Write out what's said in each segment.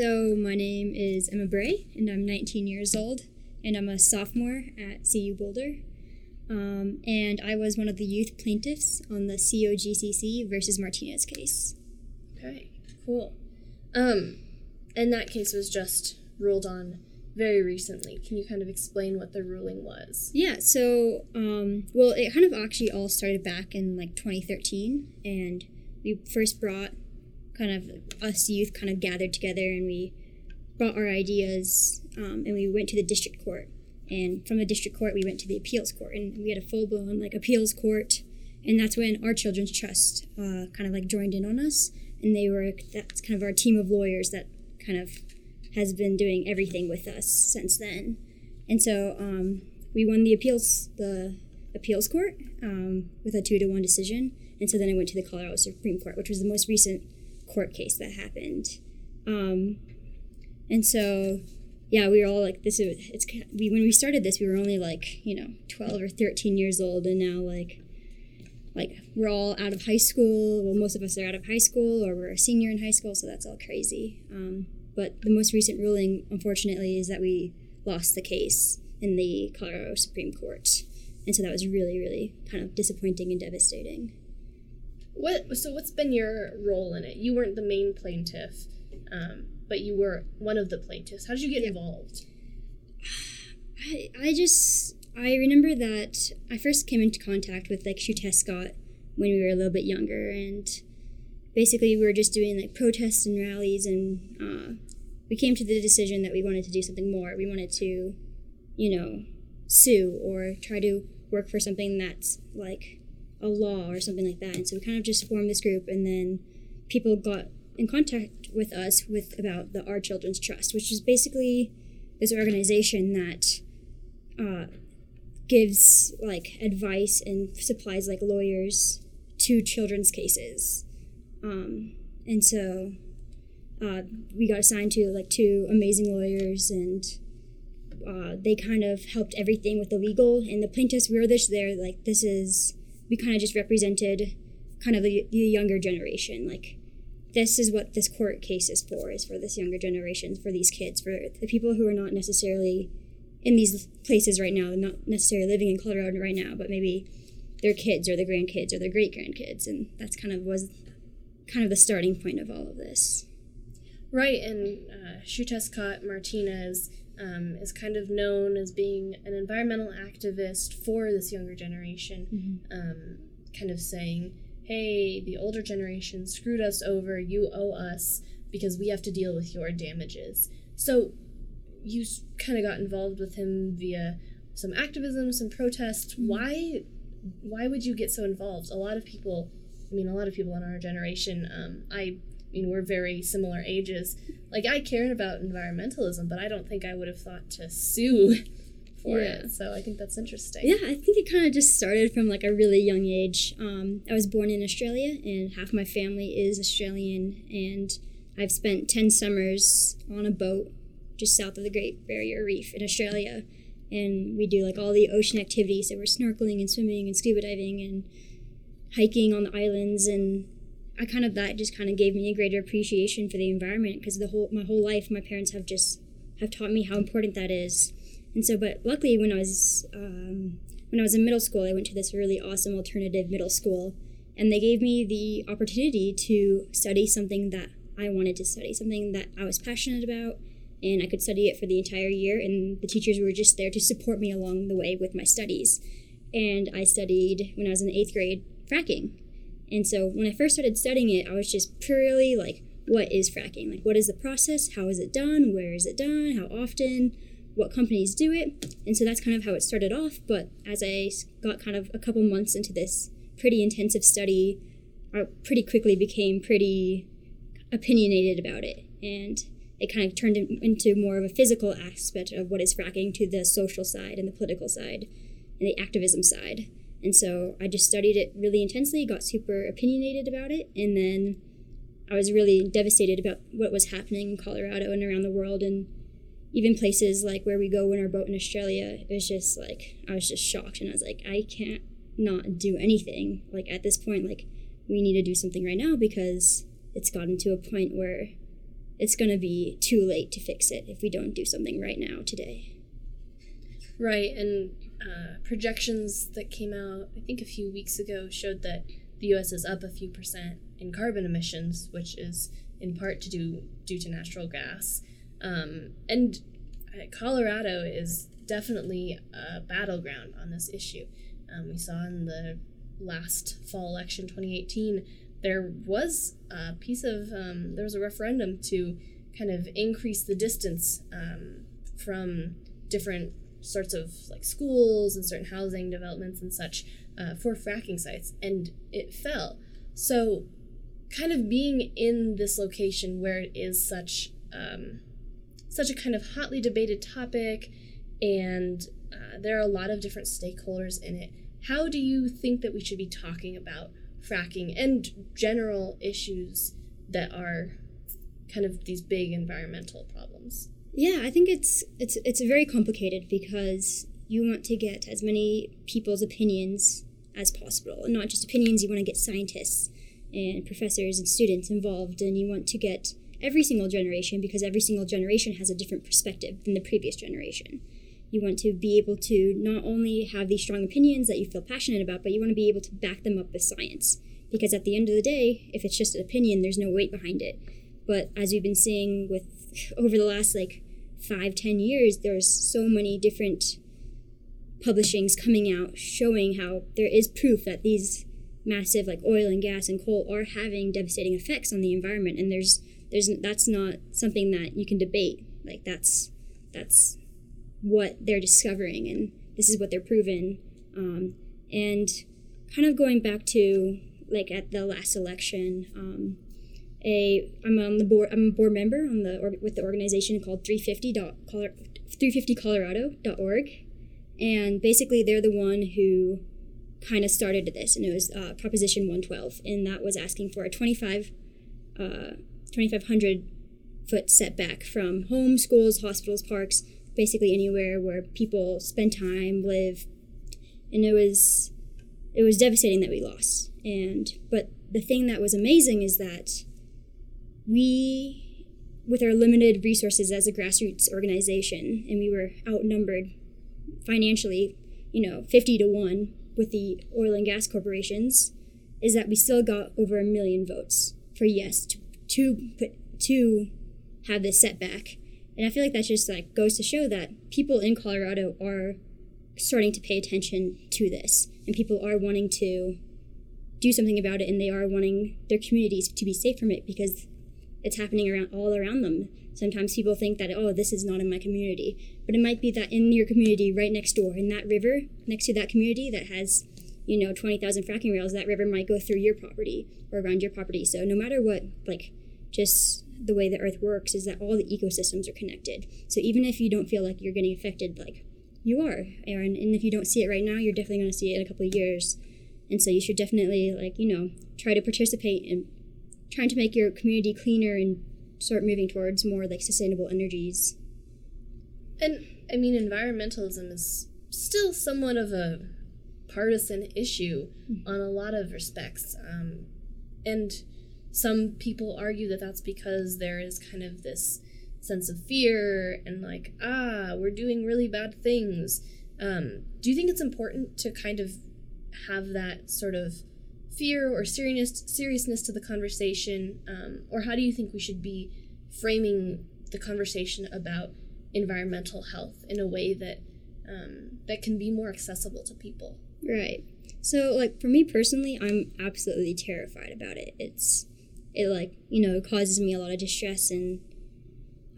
So, my name is Emma Bray, and I'm 19 years old, and I'm a sophomore at CU Boulder. Um, and I was one of the youth plaintiffs on the COGCC versus Martinez case. Okay, cool. Um, and that case was just ruled on very recently. Can you kind of explain what the ruling was? Yeah, so, um, well, it kind of actually all started back in like 2013, and we first brought kind of us youth kind of gathered together and we brought our ideas um, and we went to the district court. And from the district court, we went to the appeals court, and we had a full blown like appeals court. And that's when our children's trust uh, kind of like joined in on us, and they were that's kind of our team of lawyers that kind of has been doing everything with us since then. And so um, we won the appeals the appeals court um, with a two to one decision. And so then I went to the Colorado Supreme Court, which was the most recent court case that happened. Um, and so, yeah, we were all like, this is, it's, we, when we started this, we were only like, you know, 12 or 13 years old. And now, like, like we're all out of high school. Well, most of us are out of high school or we're a senior in high school. So that's all crazy. Um, but the most recent ruling, unfortunately, is that we lost the case in the Colorado Supreme Court. And so that was really, really kind of disappointing and devastating. What so what's been your role in it? You weren't the main plaintiff, um, but you were one of the plaintiffs. How did you get yeah. involved? I I just I remember that I first came into contact with like Xiuhtezcatl when we were a little bit younger, and basically we were just doing like protests and rallies, and uh, we came to the decision that we wanted to do something more. We wanted to, you know, sue or try to work for something that's like a law or something like that. And so we kind of just formed this group, and then people got in contact with us with about the Our Children's Trust, which is basically this organization that uh, gives like advice and supplies like lawyers to children's cases. Um, and so uh, we got assigned to like two amazing lawyers and uh, they kind of helped everything with the legal and the plaintiffs we were this there like this is we kind of just represented kind of the, the younger generation like this is what this court case is for is for this younger generation for these kids for the people who are not necessarily in these places right now not necessarily living in colorado right now but maybe their kids or their grandkids or their great grandkids and that's kind of was kind of the starting point of all of this. Right and uh, Xiuhtezcatl Martinez um, is kind of known as being an environmental activist for this younger generation, mm-hmm. um, kind of saying, hey, the older generation screwed us over, you owe us because we have to deal with your damages. So you kind of got involved with him via some activism, some protests. Mm-hmm. Why? Why would you get so involved? A lot of people, I mean, a lot of people in our generation. Um, I I mean, we're very similar ages. Like, I cared about environmentalism, but I don't think I would have thought to sue for yeah. it. So I think that's interesting. Yeah, I think it kind of just started from like a really young age. Um, I was born in Australia, and half my family is Australian, and I've spent 10 summers on a boat just south of the Great Barrier Reef in Australia. And we do like all the ocean activities. So we're snorkeling and swimming and scuba diving and hiking on the islands and I kind of that just kind of gave me a greater appreciation for the environment because the whole my whole life my parents have just have taught me how important that is, and so but luckily when I was um, when I was in middle school I went to this really awesome alternative middle school, and they gave me the opportunity to study something that I wanted to study something that I was passionate about, and I could study it for the entire year, and the teachers were just there to support me along the way with my studies, and I studied when I was in eighth grade fracking and so when I first started studying it, I was just purely like, what is fracking? Like, what is the process? How is it done? Where is it done? How often? What companies do it? And so that's kind of how it started off. But as I got kind of a couple months into this pretty intensive study, I pretty quickly became pretty opinionated about it. And it kind of turned into more of a physical aspect of what is fracking to the social side and the political side and the activism side. And so I just studied it really intensely, got super opinionated about it, and then I was really devastated about what was happening in Colorado and around the world and even places like where we go in our boat in Australia. It was just like I was just shocked and I was like, I can't not do anything. Like at this point, like we need to do something right now because it's gotten to a point where it's to be too late to fix it if we don't do something right now today. Right, and uh, projections that came out, I think, a few weeks ago showed that the U.S. is up a few percent in carbon emissions, which is in part to do due to natural gas. Um, and uh, Colorado is definitely a battleground on this issue. Um, we saw in the last fall election, 2018, there was a piece of um, there was a referendum to kind of increase the distance um, from different sorts of like schools and certain housing developments and such uh, for fracking sites, and it fell. So, kind of being in this location where it is such um, such a kind of hotly debated topic, and uh, there are a lot of different stakeholders in it. How do you think that we should be talking about fracking and general issues that are kind of these big environmental problems? Yeah, I think it's it's it's very complicated because you want to get as many people's opinions as possible, and not just opinions. You want to get scientists and professors and students involved, and you want to get every single generation because every single generation has a different perspective than the previous generation. You want to be able to not only have these strong opinions that you feel passionate about, but you want to be able to back them up with science. Because at the end of the day, if it's just an opinion, there's no weight behind it. But as we've been seeing with over the last like five, ten years, there's so many different publishings coming out showing how there is proof that these massive like oil and gas and coal are having devastating effects on the environment. And there's there's that's not something that you can debate. Like that's that's what they're discovering and this is what they're proven. Um, and kind of going back to like at the last election um, a I'm on the board I'm a board member on the with the organization called 350 350colorado.org and basically they're the one who kind of started this and it was uh, proposition 112 and that was asking for a 25 uh, 2500 foot setback from homes schools hospitals parks basically anywhere where people spend time live. And it was it was devastating that we lost. And but the thing that was amazing is that we with our limited resources as a grassroots organization and we were outnumbered financially you know 50 to 1 with the oil and gas corporations is that we still got over a million votes for yes to to put to have this setback. And i feel like that just like goes to show that people in colorado are starting to pay attention to this and people are wanting to do something about it and they are wanting their communities to be safe from it because it's happening around all around them. Sometimes people think that oh this is not in my community but it might be that in your community right next door in that river next to that community that has you know 20,000 fracking rails that river might go through your property or around your property. So no matter what like just the way the earth works is that all the ecosystems are connected. So even if you don't feel like you're getting affected like you are Aaron and if you don't see it right now you're definitely going to see it in a couple of years. And so you should definitely like you know try to participate in trying to make your community cleaner and start moving towards more like sustainable energies and i mean environmentalism is still somewhat of a partisan issue mm-hmm. on a lot of respects um, and some people argue that that's because there is kind of this sense of fear and like ah we're doing really bad things um, do you think it's important to kind of have that sort of fear or seriousness seriousness to the conversation um, or how do you think we should be framing the conversation about environmental health in a way that um, that can be more accessible to people? Right. So like for me personally i'm absolutely terrified about it. It's it like you know causes me a lot of distress and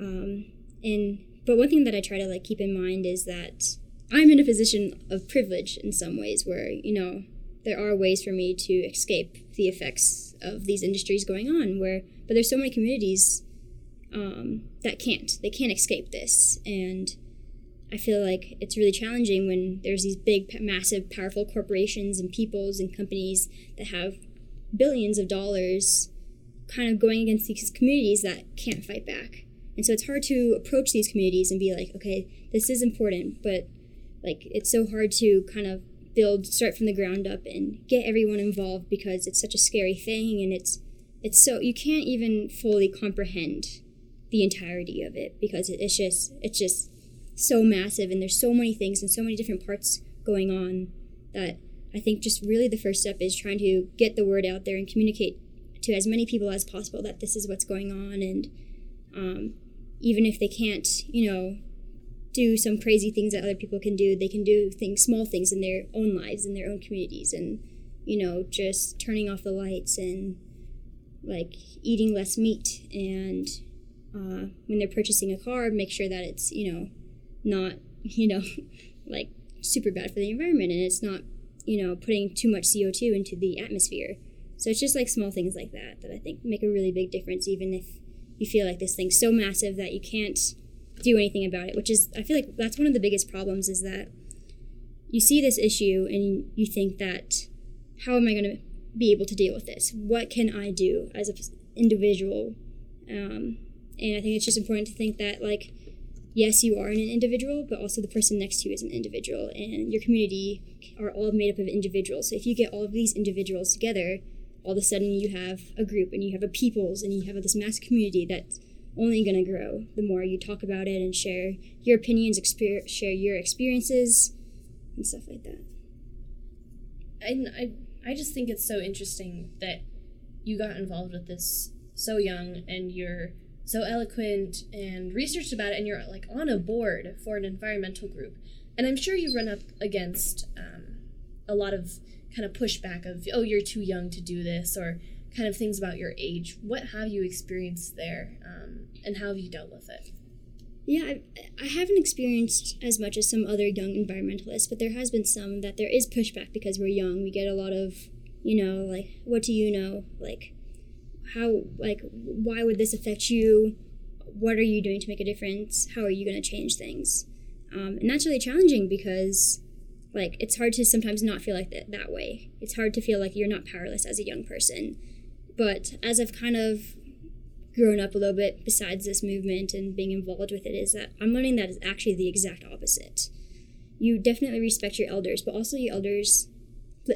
um and but one thing that i try to like keep in mind is that I'm in a position of privilege in some ways where, you know, there are ways for me to escape the effects of these industries going on where but there's so many communities um, that can't they can't escape this. And i feel like it's really challenging when there's these big massive powerful corporations and peoples and companies that have billions of dollars kind of going against these communities that can't fight back. And so it's hard to approach these communities and be like okay this is important but like it's so hard to kind of build start from the ground up and get everyone involved because it's such a scary thing and it's it's so you can't even fully comprehend the entirety of it because it's just it's just so massive and there's so many things and so many different parts going on that I think just really the first step is trying to get the word out there and communicate to as many people as possible that this is what's going on and um, even if they can't you know do some crazy things that other people can do. They can do things small things in their own lives in their own communities and you know just turning off the lights and like eating less meat and uh, when they're purchasing a car make sure that it's you know not you know like super bad for the environment and it's not you know putting too much co2 into the atmosphere. So it's just like small things like that that i think make a really big difference even if you feel like this thing's so massive that you can't do anything about it which is i feel like that's one of the biggest problems is that you see this issue and you think that how am i going to be able to deal with this what can i do as an individual um, and i think it's just important to think that like yes, you are an individual, but also the person next to you is an individual, and your community are all made up of individuals. So if you get all of these individuals together, all of a sudden you have a group and you have a peoples and you have this mass community that's only going to grow the more you talk about it and share your opinions, exper- share your experiences, and stuff like that. And I, I just think it's so interesting that you got involved with this so young and you're so eloquent and researched about it and you're like on a board for an environmental group and i'm sure you run up against um, a lot of kind of pushback of oh you're too young to do this or kind of things about your age what have you experienced there um, and how have you dealt with it? Yeah I, I haven't experienced as much as some other young environmentalists but there has been some that there is pushback because we're young. We get a lot of you know like what do you know? Like how like why would this affect you? What are you doing to make a difference? How are you going to change things? Um, and that's really challenging because like it's hard to sometimes not feel like that, that way. It's hard to feel like you're not powerless as a young person but as i've kind of grown up a little bit besides this movement and being involved with it is that i'm learning that it's actually the exact opposite you definitely respect your elders but also your elders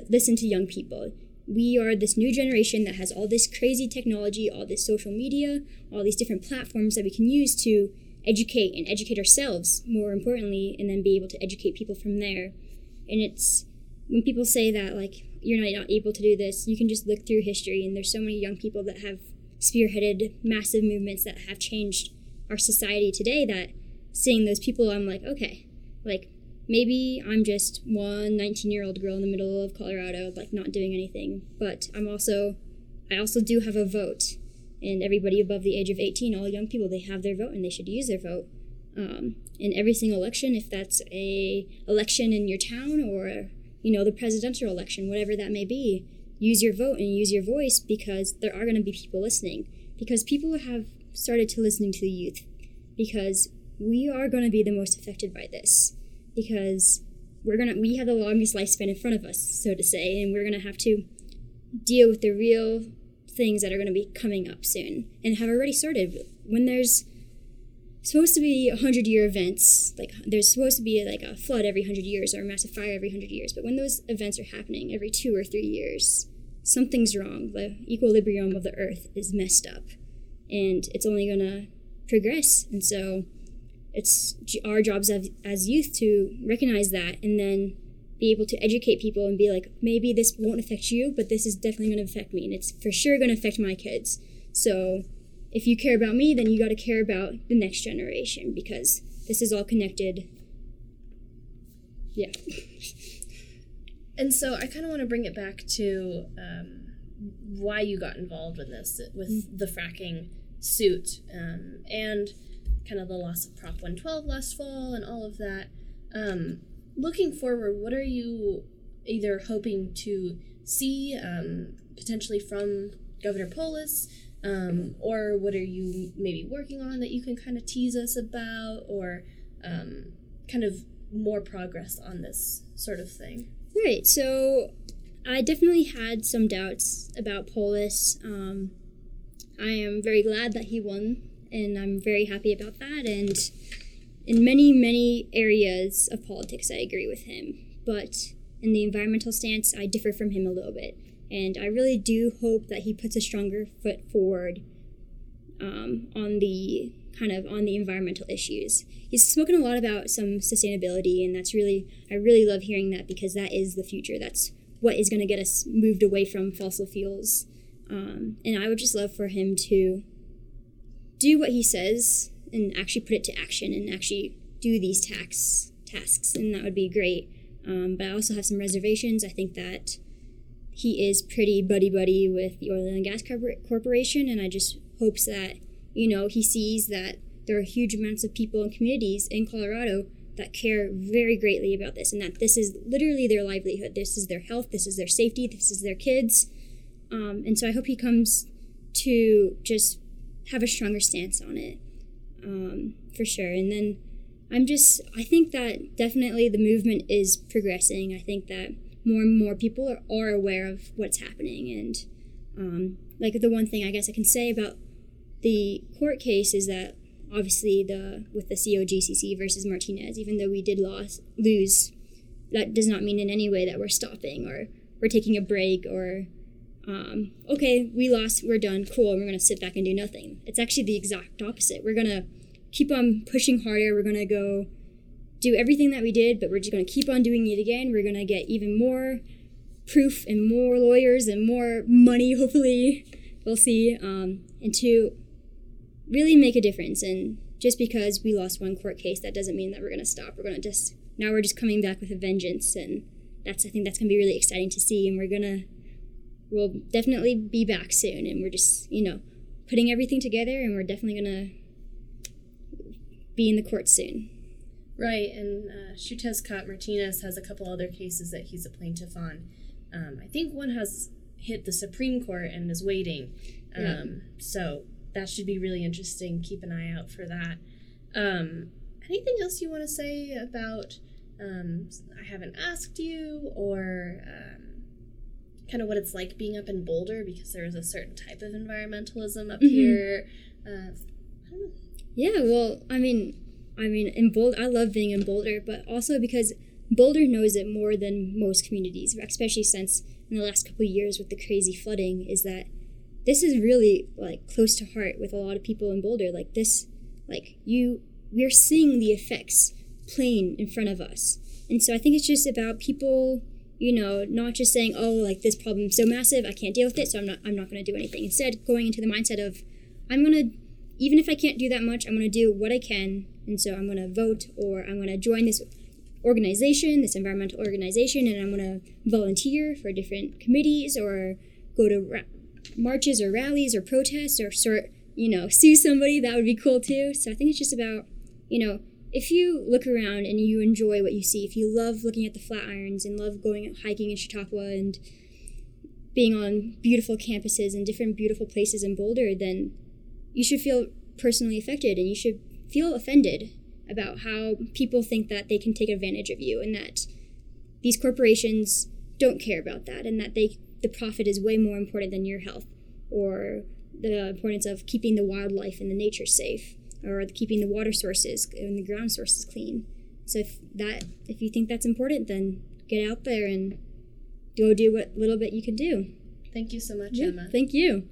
listen to young people we are this new generation that has all this crazy technology, all this social media, all these different platforms that we can use to educate and educate ourselves, more importantly, and then be able to educate people from there. And it's when people say that, like, you're not able to do this, you can just look through history, and there's so many young people that have spearheaded massive movements that have changed our society today that seeing those people, I'm like, okay, like, maybe I'm just one 19 year old girl in the middle of Colorado, like not doing anything. But I'm also, I also do have a vote. And everybody above the age of 18, all young people, they have their vote and they should use their vote. Um, in every single election, if that's a election in your town or, you know, the presidential election, whatever that may be, use your vote and use your voice because there are going to be people listening. Because people have started to listen to the youth. Because we are going to be the most affected by this because we're gonna we have the longest lifespan in front of us, so to say, and we're gonna have to deal with the real things that are gonna be coming up soon and have already started. When there's supposed to be a hundred year events, like there's supposed to be like a flood every hundred years or a massive fire every hundred years, but when those events are happening every two or three years, something's wrong. The equilibrium of the earth is messed up, and it's only gonna progress, and so it's our jobs as, as youth to recognize that and then be able to educate people and be like maybe this won't affect you but this is definitely going to affect me and it's for sure going to affect my kids so if you care about me then you got to care about the next generation because this is all connected yeah and so i kind of want to bring it back to um, why you got involved with this with mm-hmm. the fracking suit um, and kind of the loss of Prop 112 last fall and all of that. Um, looking forward, what are you either hoping to see um, potentially from Governor Polis, um, or what are you maybe working on that you can kind of tease us about, or um, kind of more progress on this sort of thing? Right. So I definitely had some doubts about Polis. Um, I am very glad that he won and I'm very happy about that. And in many, many areas of politics, I agree with him. But in the environmental stance, I differ from him a little bit. And I really do hope that he puts a stronger foot forward um, on the kind of on the environmental issues. He's spoken a lot about some sustainability, and that's really, I really love hearing that because that is the future. That's what is going to get us moved away from fossil fuels. Um, and I would just love for him to do what he says and actually put it to action and actually do these tax tasks, and that would be great. Um, but I also have some reservations. I think that he is pretty buddy buddy with the oil and gas corporation, and I just hopes that you know he sees that there are huge amounts of people and communities in Colorado that care very greatly about this, and that this is literally their livelihood. This is their health. This is their safety. This is their kids. Um, and so I hope he comes to just have a stronger stance on it, um, for sure. And then I'm just, I think that definitely the movement is progressing. I think that more and more people are, are aware of what's happening. And um, like the one thing I guess I can say about the court case is that obviously the with the COGCC versus Martinez, even though we did loss, lose, that does not mean in any way that we're stopping or we're taking a break or um, okay, we lost, we're done, cool, we're gonna sit back and do nothing. It's actually the exact opposite. We're gonna keep on pushing harder. We're gonna go do everything that we did, but we're just gonna keep on doing it again. We're gonna get even more proof and more lawyers and more money. Hopefully, we'll see. Um, and to really make a difference. And just because we lost one court case, that doesn't mean that we're gonna stop. We're gonna just now we're just coming back with a vengeance, and that's I think that's gonna be really exciting to see. And we're gonna we'll definitely be back soon. And we're just you know putting everything together, and we're definitely gonna be in the court soon. Right, and uh, Xiuhtezcatl Martinez has a couple other cases that he's a plaintiff on. Um, I think one has hit the Supreme Court and is waiting. Um, yeah. So that should be really interesting. Keep an eye out for that. Um, anything else you want to say about um, I haven't asked you or um, kind of what it's like being up in Boulder because there is a certain type of environmentalism up mm-hmm. here. Uh, yeah, well, I mean, I mean, in Boulder, I love being in Boulder, but also because Boulder knows it more than most communities, especially since in the last couple years with the crazy flooding, is that this is really like close to heart with a lot of people in Boulder. Like this, like you, we're seeing the effects plain in front of us, and so I think it's just about people, you know, not just saying, "Oh, like this problem's so massive, I can't deal with it, so I'm not, I'm not going to do anything." Instead, going into the mindset of, "I'm going to even if I can't do that much, I'm going to do what I can. And so I'm going to vote or I'm going to join this organization, this environmental organization, and I'm going to volunteer for different committees or go to ra- marches or rallies or protests or sort, you know, sue somebody. That would be cool too. So I think it's just about, you know, if you look around and you enjoy what you see, if you love looking at the Flatirons and love going hiking in Chautauqua and being on beautiful campuses and different beautiful places in Boulder, then you should feel personally affected and you should feel offended about how people think that they can take advantage of you and that these corporations don't care about that and that they the profit is way more important than your health or the importance of keeping the wildlife and the nature safe or keeping the water sources and the ground sources clean. So if that if you think that's important then get out there and go do what little bit you can do. Thank you so much yeah, emma. thank you